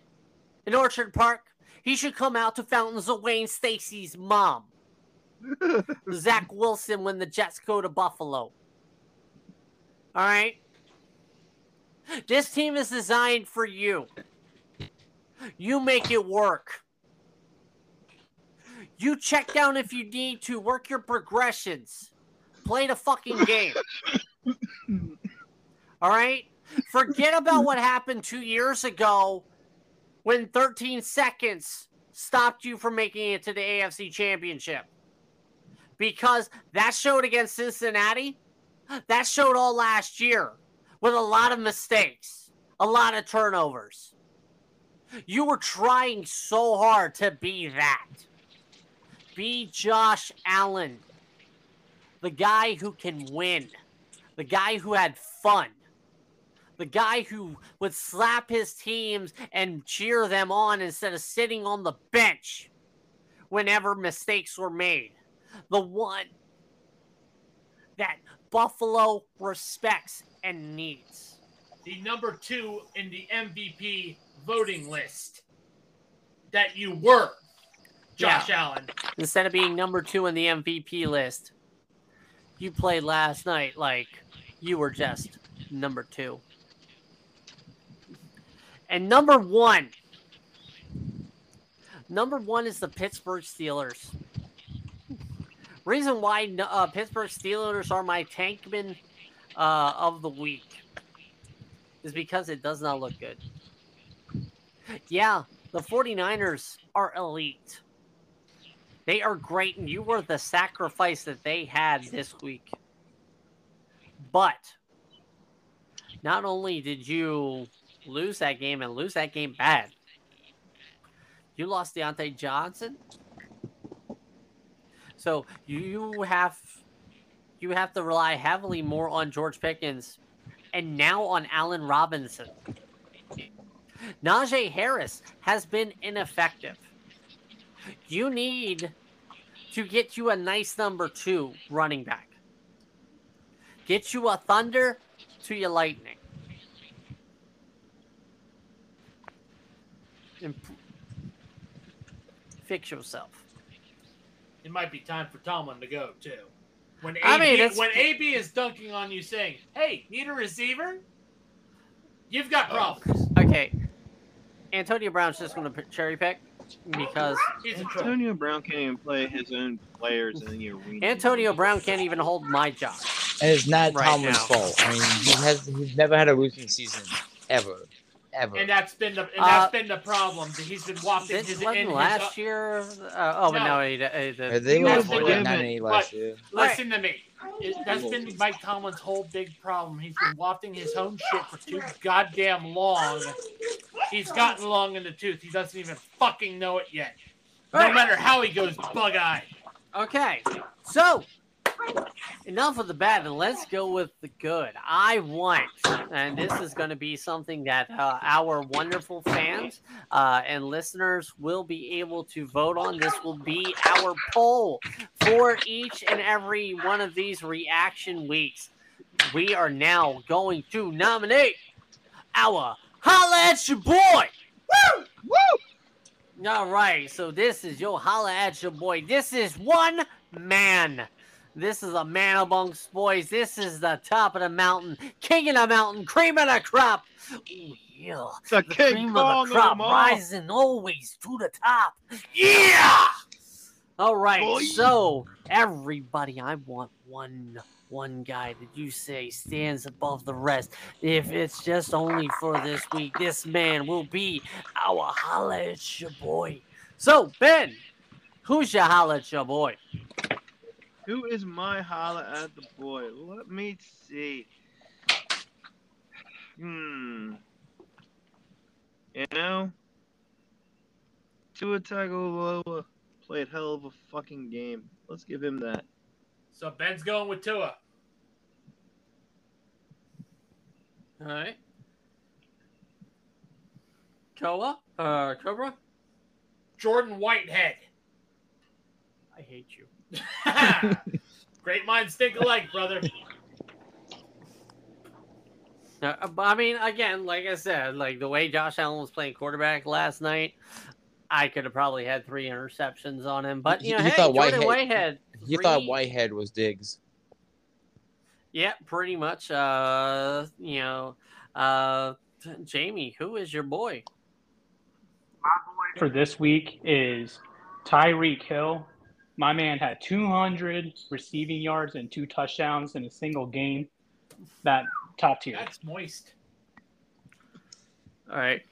in Orchard Park, he should come out to Fountains of Wayne Stacy's mom, Zach Wilson, when the Jets go to Buffalo. All right? This team is designed for you. You make it work. You check down if you need to, work your progressions, play the fucking game. All right? Forget about what happened two years ago when 13 seconds stopped you from making it to the AFC Championship. Because that showed against Cincinnati, that showed all last year with a lot of mistakes, a lot of turnovers. You were trying so hard to be that. Be Josh Allen, the guy who can win, the guy who had fun, the guy who would slap his teams and cheer them on instead of sitting on the bench whenever mistakes were made. The one that Buffalo respects and needs. The number two in the MVP voting list that you were, Josh Allen. Instead of being number two in the MVP list, you played last night like you were just number two. And number one, number one is the Pittsburgh Steelers. Reason why uh, Pittsburgh Steelers are my tankman uh, of the week is because it does not look good. Yeah, the 49ers are elite. They are great, and you were the sacrifice that they had this week. But not only did you lose that game and lose that game bad, you lost Diontae Johnson. So you have you have to rely heavily more on George Pickens and now on Allen Robinson. Najee Harris has been ineffective. You need to get you a nice number two running back. Get you a Thunder to your Lightning. Fix yourself. It might be time for Tomlin to go too. When AB, I mean, it's- when AB is dunking on you, saying, "Hey, need a receiver?" You've got Oh. problems. Okay. Antonio Brown's just going to cherry pick because He's a troll. Antonio Brown can't even play his own players in the arena. Antonio Brown can't even hold my job. And it's not Right Tomlin's now. fault. I mean, he has he's never had a losing season ever, ever. And that's been the and Uh, that's been the problem. He's been wafting his wasn't in his, last year. Uh, oh, No. no, he, he, Uh, they he were has four been nine given- and eight last year. Listen to me. It, that's been Mike Tomlin's whole big problem. He's been wafting his own shit for too goddamn long. He's gotten long in the tooth. He doesn't even fucking know it yet. No Right. matter how he goes bug eyed. Okay, so enough of the bad, and let's go with the good. I want, and this is going to be something that uh, our wonderful fans uh, and listeners will be able to vote on. This will be our poll for each and every one of these reaction weeks. We are now going to nominate our Holla at Your Boy. Woo! Woo! All right, so this is your Holla at Your Boy. This is one man. This is a man amongst boys. This is the top of the mountain, king of the mountain, cream of the crop. Ooh, yeah. The The king cream of the crop rising always to the top. Yeah. All right. Boy. So everybody, I want one one guy that you say stands above the rest. If it's just only for this week, this man will be our holla at your boy. So Ben, who's your holla at your boy? Who is my holla at the boy? Let me see. Hmm. You know, Tua Tagovailoa played hell of a fucking game. Let's give him that. So Ben's going with Tua. All right. Koa? Uh, Cobra? Jordan Whitehead. I hate you. Great minds think alike, brother. Uh, but I mean, again, like I said, like the way Josh Allen was playing quarterback last night, I could have probably had three interceptions on him. But you You- know, you hey, thought Jordan Whitehead- Whitehead. You thought Whitehead was Diggs. Yeah, pretty much. Uh, you know, uh, Jamie, who is your boy? My boy? for this week is Tyreek Hill. My man had 200 receiving yards and two touchdowns in a single game. That top tier. That's moist. All right,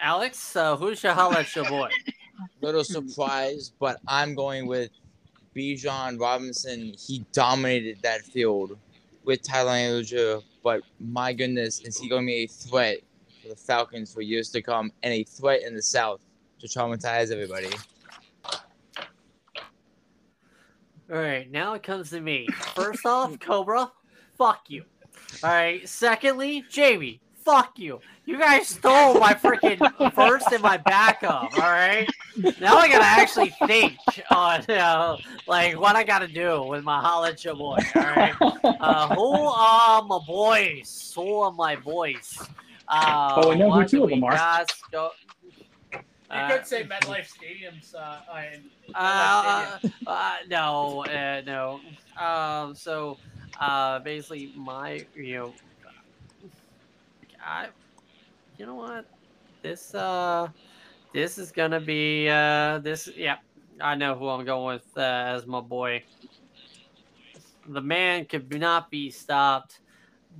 Alex, uh, who's your holla at your boy? Little surprise, but I'm going with Bijan Robinson. He dominated that field with Tyler Allgeier, but my goodness, is he going to be a threat for the Falcons for years to come and a threat in the South to traumatize everybody? All right, now it comes to me. First off, Cobra, fuck you. All right. Secondly, Jamie, fuck you. You guys stole my freaking first and my backup. All right. Now I gotta actually think on uh, like what I gotta do with my holla at your boy. All right. Uh, who are my boys? Who are my boys? Uh, Oh, we know who two of them are. Go- You Uh, could say MetLife Stadium's. Uh, uh, Uh, Stadium. uh, no, uh, no. Um, so, uh, basically, my, you know, I, you know what, this, uh, this is gonna be, uh, this, yeah, I know who I'm going with uh, as my boy. The man could not be stopped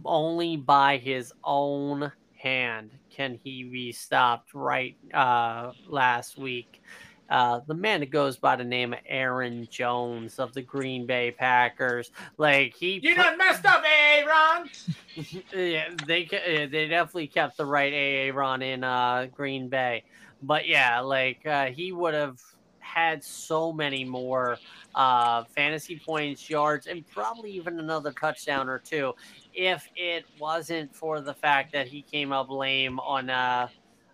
only by his own hand. Can he be stopped right uh, last week? Uh, the man that goes by the name of Aaron Jones of the Green Bay Packers. Like he, You done messed up, Aaron. yeah, they they definitely kept the right Aaron in uh, Green Bay, but yeah, like uh, he would have had so many more uh, fantasy points, yards, and probably even another touchdown or two if it wasn't for the fact that he came up lame on uh,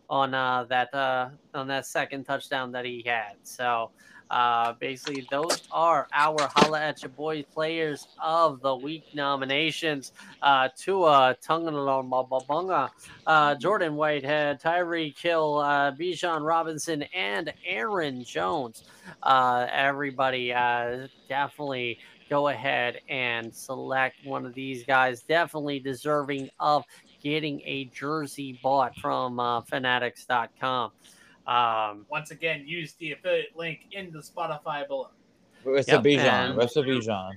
on uh, that uh, on that second touchdown that he had. So. Uh, basically, those are our holla at your boys players of the week nominations uh, Tua Tungalababunga, uh, Jordan Whitehead, Tyreek Hill, uh, Bijan Robinson, and Aaron Jones. Uh, everybody uh, definitely go ahead and select one of these guys. Definitely deserving of getting a jersey bought from uh, Fanatics.com. Um, Once again, use the affiliate link in the Spotify below. Rest Yep, of Bijan. and- Rest of Bijan.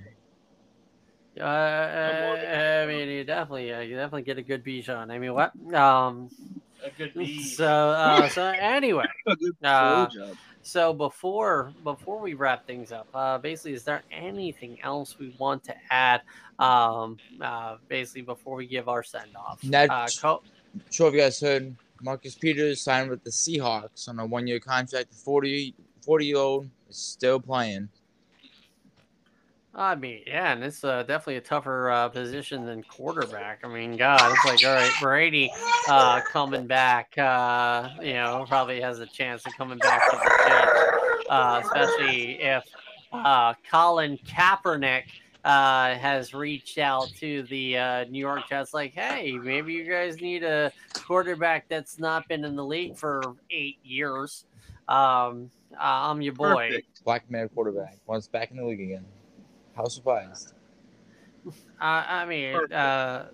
Uh, I mean, you definitely, uh, you definitely get a good Bijan. I mean, what? Um, A good B. so, uh, so anyway, A good Uh, so before before we wrap things up, uh, basically, is there anything else we want to add? Um, uh, basically, before we give our send off, Nat- uh, Co- Sure, if you guys heard, Marcus Peters signed with the Seahawks on a one year contract. The 40, 40 year old is still playing. I mean, yeah, and it's uh, definitely a tougher uh, position than quarterback. I mean, God, it's like, all right, Brady uh, coming back, uh, you know, probably has a chance of coming back to the Jets, uh, especially if uh, Colin Kaepernick uh, has reached out to the uh, New York Jets, like, hey, maybe you guys need a quarterback that's not been in the league for eight years. Um, uh, I'm your boy. Perfect. Black man quarterback. Once back in the league again. How surprised. I, I mean, Perfect. uh,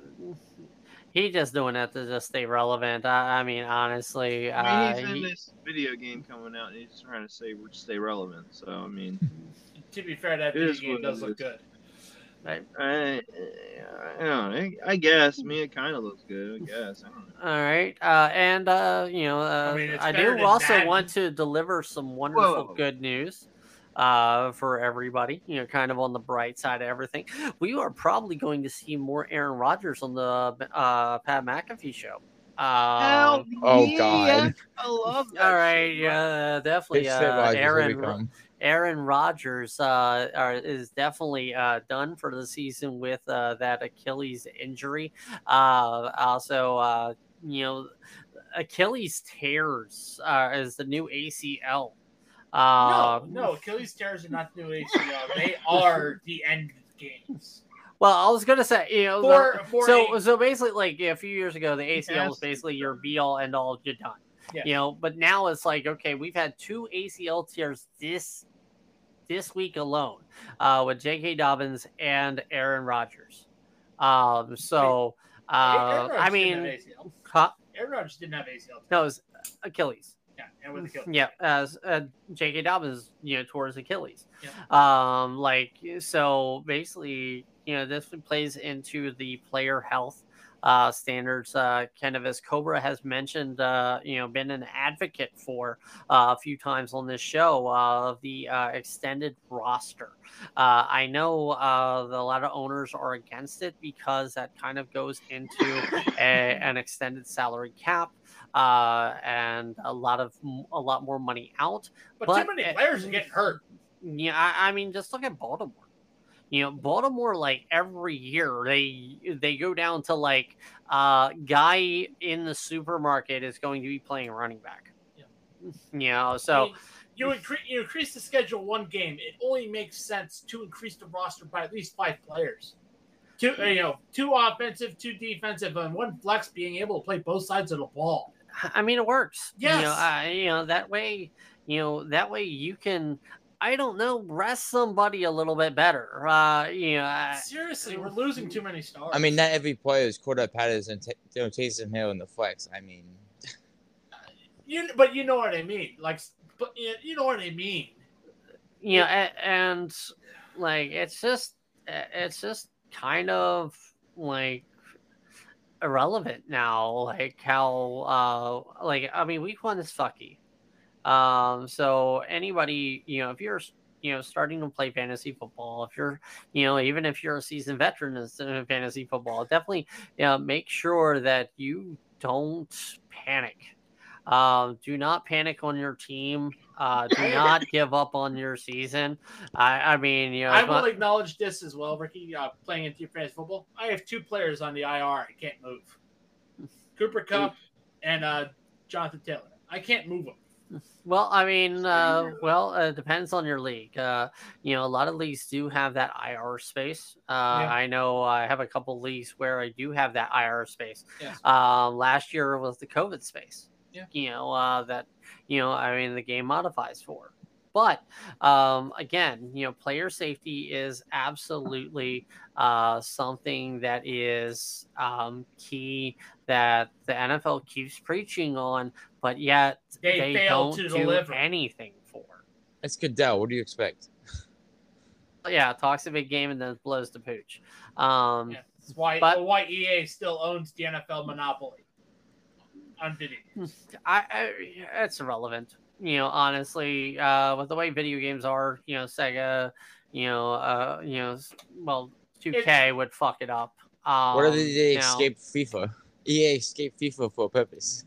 he just doing that to just stay relevant. I, I mean, honestly, I uh, mean, he's in he- this video game coming out, and he's trying to say we stay relevant. So I mean, to be fair, that video game does look good. I, I don't know. I, I guess. I mean, it kind of looks good. I guess. I don't know. all right, uh, and uh, you know, uh, I mean, I do also Madden. want to deliver some wonderful Whoa. good news uh, for everybody. You know, kind of on the bright side of everything. We are probably going to see more Aaron Rodgers on the uh, Pat McAfee show. Um, Oh, God. I love that. all right, shit, yeah, definitely. Big Uh, Rodgers, here we Aaron, come. Aaron Rodgers uh, are, is definitely uh, done for the season with uh, that Achilles injury. Uh, also, uh, you know, Achilles tears uh, is the new ACL. No, no, Achilles tears are not the new ACL. They are the end of the games. Well, I was gonna say, you know, For- the- for so so basically, like a few years ago, the ACL Yes. was basically your be all end all. You're done. Yeah. You know, but now it's like okay, we've had two ACL tears this this week alone uh, with J.K. Dobbins and Aaron Rodgers. Um, so uh, Rodgers I mean, huh? Aaron Rodgers didn't have ACL. no, it was Achilles. Yeah, and with Achilles. Yeah, as uh, J.K. Dobbins, you know, towards Achilles. Yeah. Um, like so, basically, you know, this plays into the player health uh, standards. Uh, kind of as Cobra has mentioned, uh, you know, been an advocate for uh, a few times on this show of the uh, extended roster. Uh, I know uh, a lot of owners are against it because that kind of goes into a, an extended salary cap uh, and a lot of a lot more money out. But, But- too many players are getting hurt. Yeah, I, I mean, just look at Baltimore. You know, Baltimore like every year they they go down to like uh guy in the supermarket is going to be playing running back. Yeah. You know, I so mean, you increase you increase the schedule one game. It only makes sense to increase the roster by at least five players. Two, you know, two offensive, two defensive, and one flex being able to play both sides of the ball. I mean, it works. You Yes. know, uh, you know that way. You know that way you can. I don't know, rest somebody a little bit better. Uh, you know, I- Seriously, we're losing too many stars. I mean, not every player is Cordell Patterson, t- you know, Taysom Hill in the flex. I mean, you, but you know what I mean. Like, but you you know what I mean. you know, and, and like it's just it's just kind of like irrelevant now like how uh like i mean week one is fucky um so anybody you know if you're you know starting to play fantasy football if you're you know even if you're a seasoned veteran in fantasy football definitely you know, make sure that you don't panic um, do not panic on your team. Uh, do not give up on your season. I, I mean, you know, I will not- acknowledge this as well, Ricky. Uh, playing into your fantasy football, I have two players on the IR. I can't move. Cooper Kupp and uh, Jonathan Taylor. I can't move them. Well, I mean, uh, well, it depends on your league. Uh, you know, a lot of leagues do have that IR space. Uh, Yeah. I know I have a couple leagues where I do have that IR space. Yes. Um, last year was the COVID space. Yeah. You know, uh, that, you know, I mean, the game modifies for. But um, again, you know, player safety is absolutely uh, something that is um, key that the NFL keeps preaching on, but yet They they, failed don't to do deliver. anything for. it's Goodell. What do you expect? Yeah, talks a big game and then blows the pooch. Um, Yeah. That's why, But- why EA still owns the NFL monopoly on video. I, I it's irrelevant. You know, honestly, uh, with the way video games are, you know, Sega, you know, uh, you know, well, 2K would fuck it up. Um, what if they you know. escape FIFA? EA escaped FIFA for a purpose.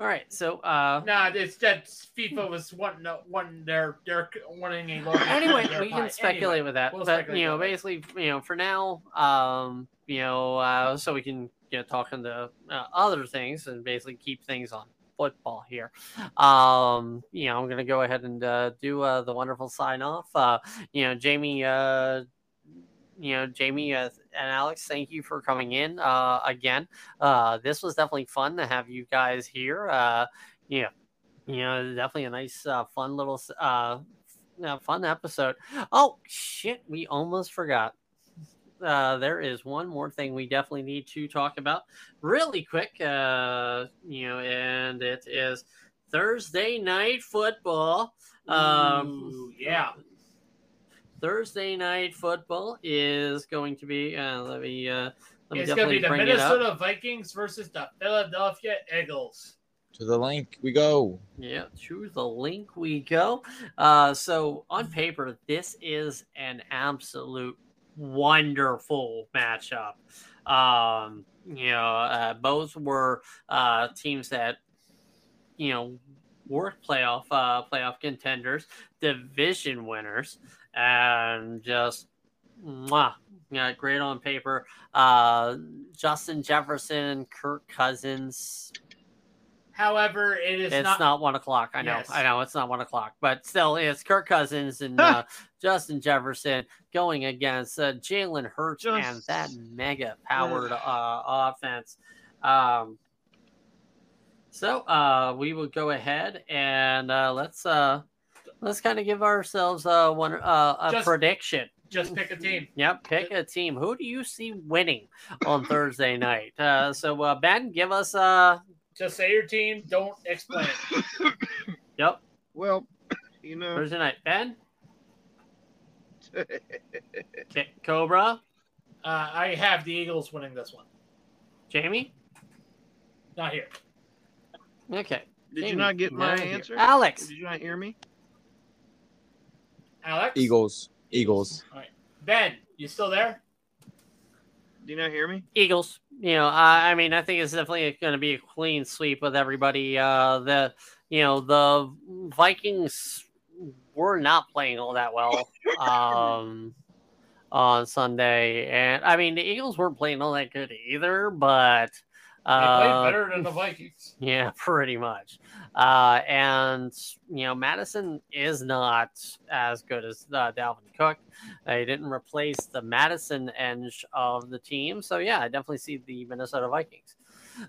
All right, so uh, Nah, it's that FIFA was wanting to- wanting their they're wanting a anyway, their we pie. can speculate Anyway, with that, we'll but you know, basically, you know, for now, um, you know, uh, so we can you know talk into uh, other things and basically keep things on football here. Um, you know, I'm gonna go ahead and uh, do uh, the wonderful sign off. Uh, you know, Jamie. Uh, you know, Jamie uh, and Alex, thank you for coming in uh, again. Uh, this was definitely fun to have you guys here. Uh, yeah, you know, definitely a nice, uh, fun little, uh, uh, fun episode. Oh shit, we almost forgot. Uh, there is one more thing we definitely need to talk about really quick. Uh, you know, and it is Thursday night football. Um, Ooh, yeah. Thursday night football is going to be. Uh, let me. Uh, let me It's gonna be the bring it up. Minnesota Vikings versus the Philadelphia Eagles. To the link we go. Yeah, to the link we go. Uh, so on paper, this is an absolute wonderful matchup. Um, you know, uh, both were uh, teams that you know were playoff uh, playoff contenders, division winners, and just mwah, yeah, great on paper. Uh, Justin Jefferson, Kirk Cousins. However, it is It's not, not, one o'clock. I know. Yes. I know it's not one o'clock, but still, it's Kirk Cousins and uh, Justin Jefferson going against uh, Jalen Hurts and that mega powered uh, offense. Um, so uh, we will go ahead and uh, let's uh, let's kind of give ourselves uh, one uh, a Just- prediction. just pick a team. Yep, pick a team. Who do you see winning on Thursday night? Uh, so uh, Ben, give us a. Just say your team. Don't explain. yep Well, you know, Thursday night. Ben, K- Cobra. Uh, I have the Eagles winning this one. Jamie. Not here. Okay. Did Jamie, you not get my now here. answer? Alex. Did you not hear me? Alex. Eagles. Eagles. All right. Ben, you still there? Do you not hear me? Eagles. You know, I, I mean, I think it's definitely going to be a clean sweep with everybody. Uh, the you know the Vikings were not playing all that well um, on Sunday, and I mean the Eagles weren't playing all that good either. But They uh, played better than the Vikings. Yeah, pretty much. Uh, and you know, Mattison is not as good as uh, Dalvin Cook. They didn't replace the Madison edge of the team, so yeah, I definitely see the Minnesota Vikings.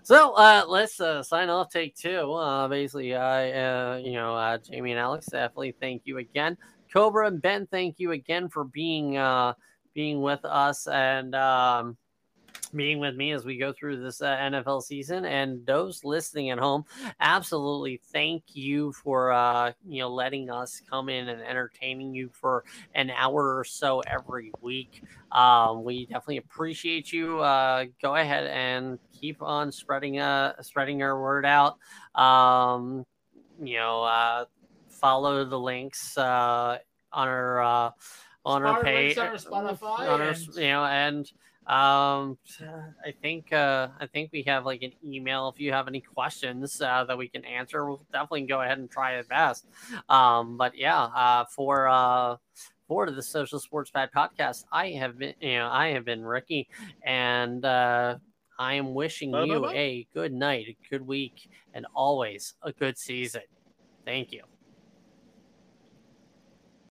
So uh, let's uh, sign off. Take two. Uh, basically, I, uh, you know, uh, Jamie and Alex, definitely thank you again. Cobra and Ben, thank you again for being uh, being with us and. Um, being with me as we go through this uh, NFL season. And those listening at home, absolutely thank you for uh, you know letting us come in and entertaining you for an hour or so every week. Um, we definitely appreciate you. Uh, go ahead and keep on spreading uh spreading our word out. Um, you know, uh, follow the links uh, on our uh, on our page on our Spotify on our, and- you know and um i think uh i think we have like an email. If you have any questions uh, that we can answer we'll definitely go ahead and try it best. Um but yeah uh for uh for the social sports pad podcast i have been you know i have been ricky and uh i am wishing you Bye-bye-bye. a good night a good week and always a good season. Thank you